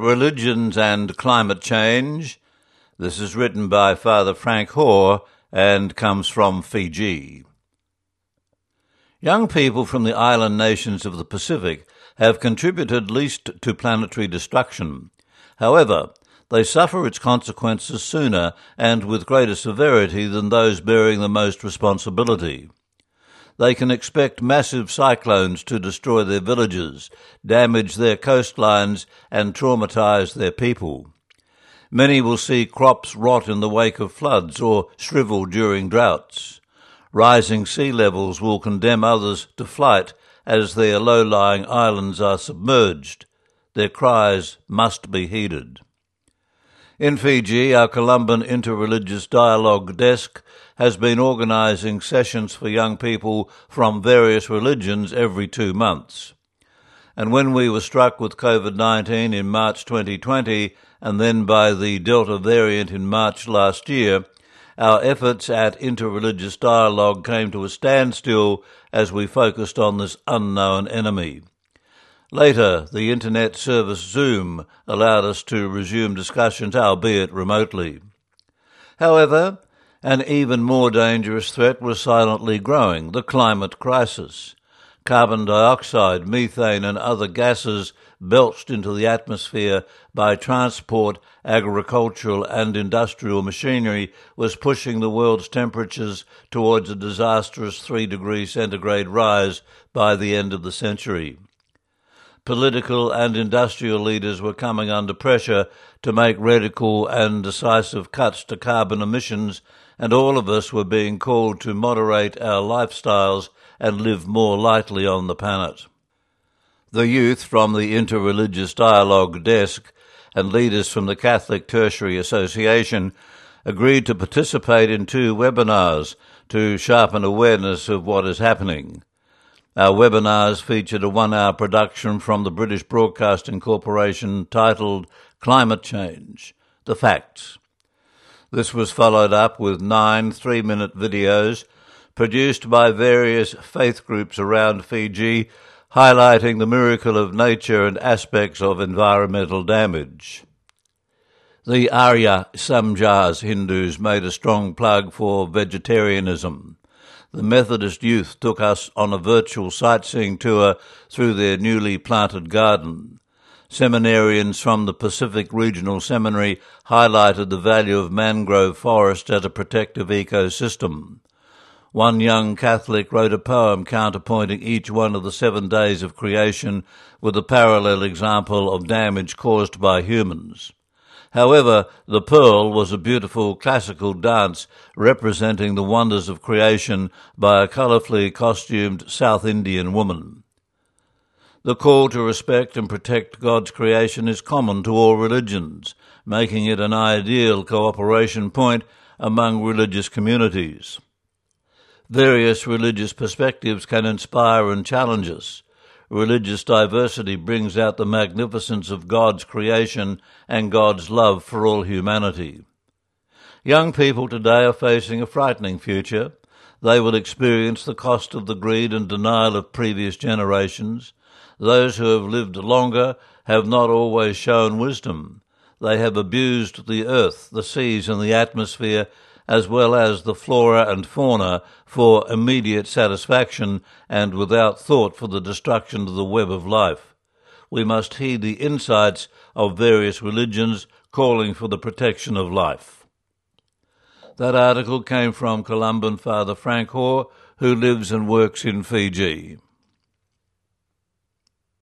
Religions and Climate Change. This is written by Father Frank Hoare and comes from Fiji. Young people from the island nations of the Pacific have contributed least to planetary destruction. However, they suffer its consequences sooner and with greater severity than those bearing the most responsibility. They can expect massive cyclones to destroy their villages, damage their coastlines, and traumatize their people. Many will see crops rot in the wake of floods or shrivel during droughts. Rising sea levels will condemn others to flight as their low lying islands are submerged. Their cries must be heeded. In Fiji, our Columban Interreligious Dialogue Desk has been organising sessions for young people from various religions every two months. And when we were struck with COVID 19 in March 2020 and then by the Delta variant in March last year, our efforts at interreligious dialogue came to a standstill as we focused on this unknown enemy. Later, the internet service Zoom allowed us to resume discussions, albeit remotely. However, an even more dangerous threat was silently growing the climate crisis. Carbon dioxide, methane, and other gases belched into the atmosphere by transport, agricultural, and industrial machinery was pushing the world's temperatures towards a disastrous 3 degrees centigrade rise by the end of the century political and industrial leaders were coming under pressure to make radical and decisive cuts to carbon emissions, and all of us were being called to moderate our lifestyles and live more lightly on the planet. The youth from the Interreligious Dialogue Desk and leaders from the Catholic Tertiary Association agreed to participate in two webinars to sharpen awareness of what is happening. Our webinars featured a one hour production from the British Broadcasting Corporation titled Climate Change The Facts. This was followed up with nine three minute videos produced by various faith groups around Fiji highlighting the miracle of nature and aspects of environmental damage. The Arya Samaj Hindus made a strong plug for vegetarianism the Methodist youth took us on a virtual sightseeing tour through their newly planted garden. Seminarians from the Pacific Regional Seminary highlighted the value of mangrove forest as a protective ecosystem. One young Catholic wrote a poem counterpointing each one of the seven days of creation with a parallel example of damage caused by humans. However, the Pearl was a beautiful classical dance representing the wonders of creation by a colourfully costumed South Indian woman. The call to respect and protect God's creation is common to all religions, making it an ideal cooperation point among religious communities. Various religious perspectives can inspire and challenge us, religious diversity brings out the magnificence of God's creation and God's love for all humanity. Young people today are facing a frightening future. They will experience the cost of the greed and denial of previous generations. Those who have lived longer have not always shown wisdom. They have abused the earth, the seas, and the atmosphere as well as the flora and fauna for immediate satisfaction and without thought for the destruction of the web of life. We must heed the insights of various religions calling for the protection of life. That article came from Columban Father Frank Hoare, who lives and works in Fiji.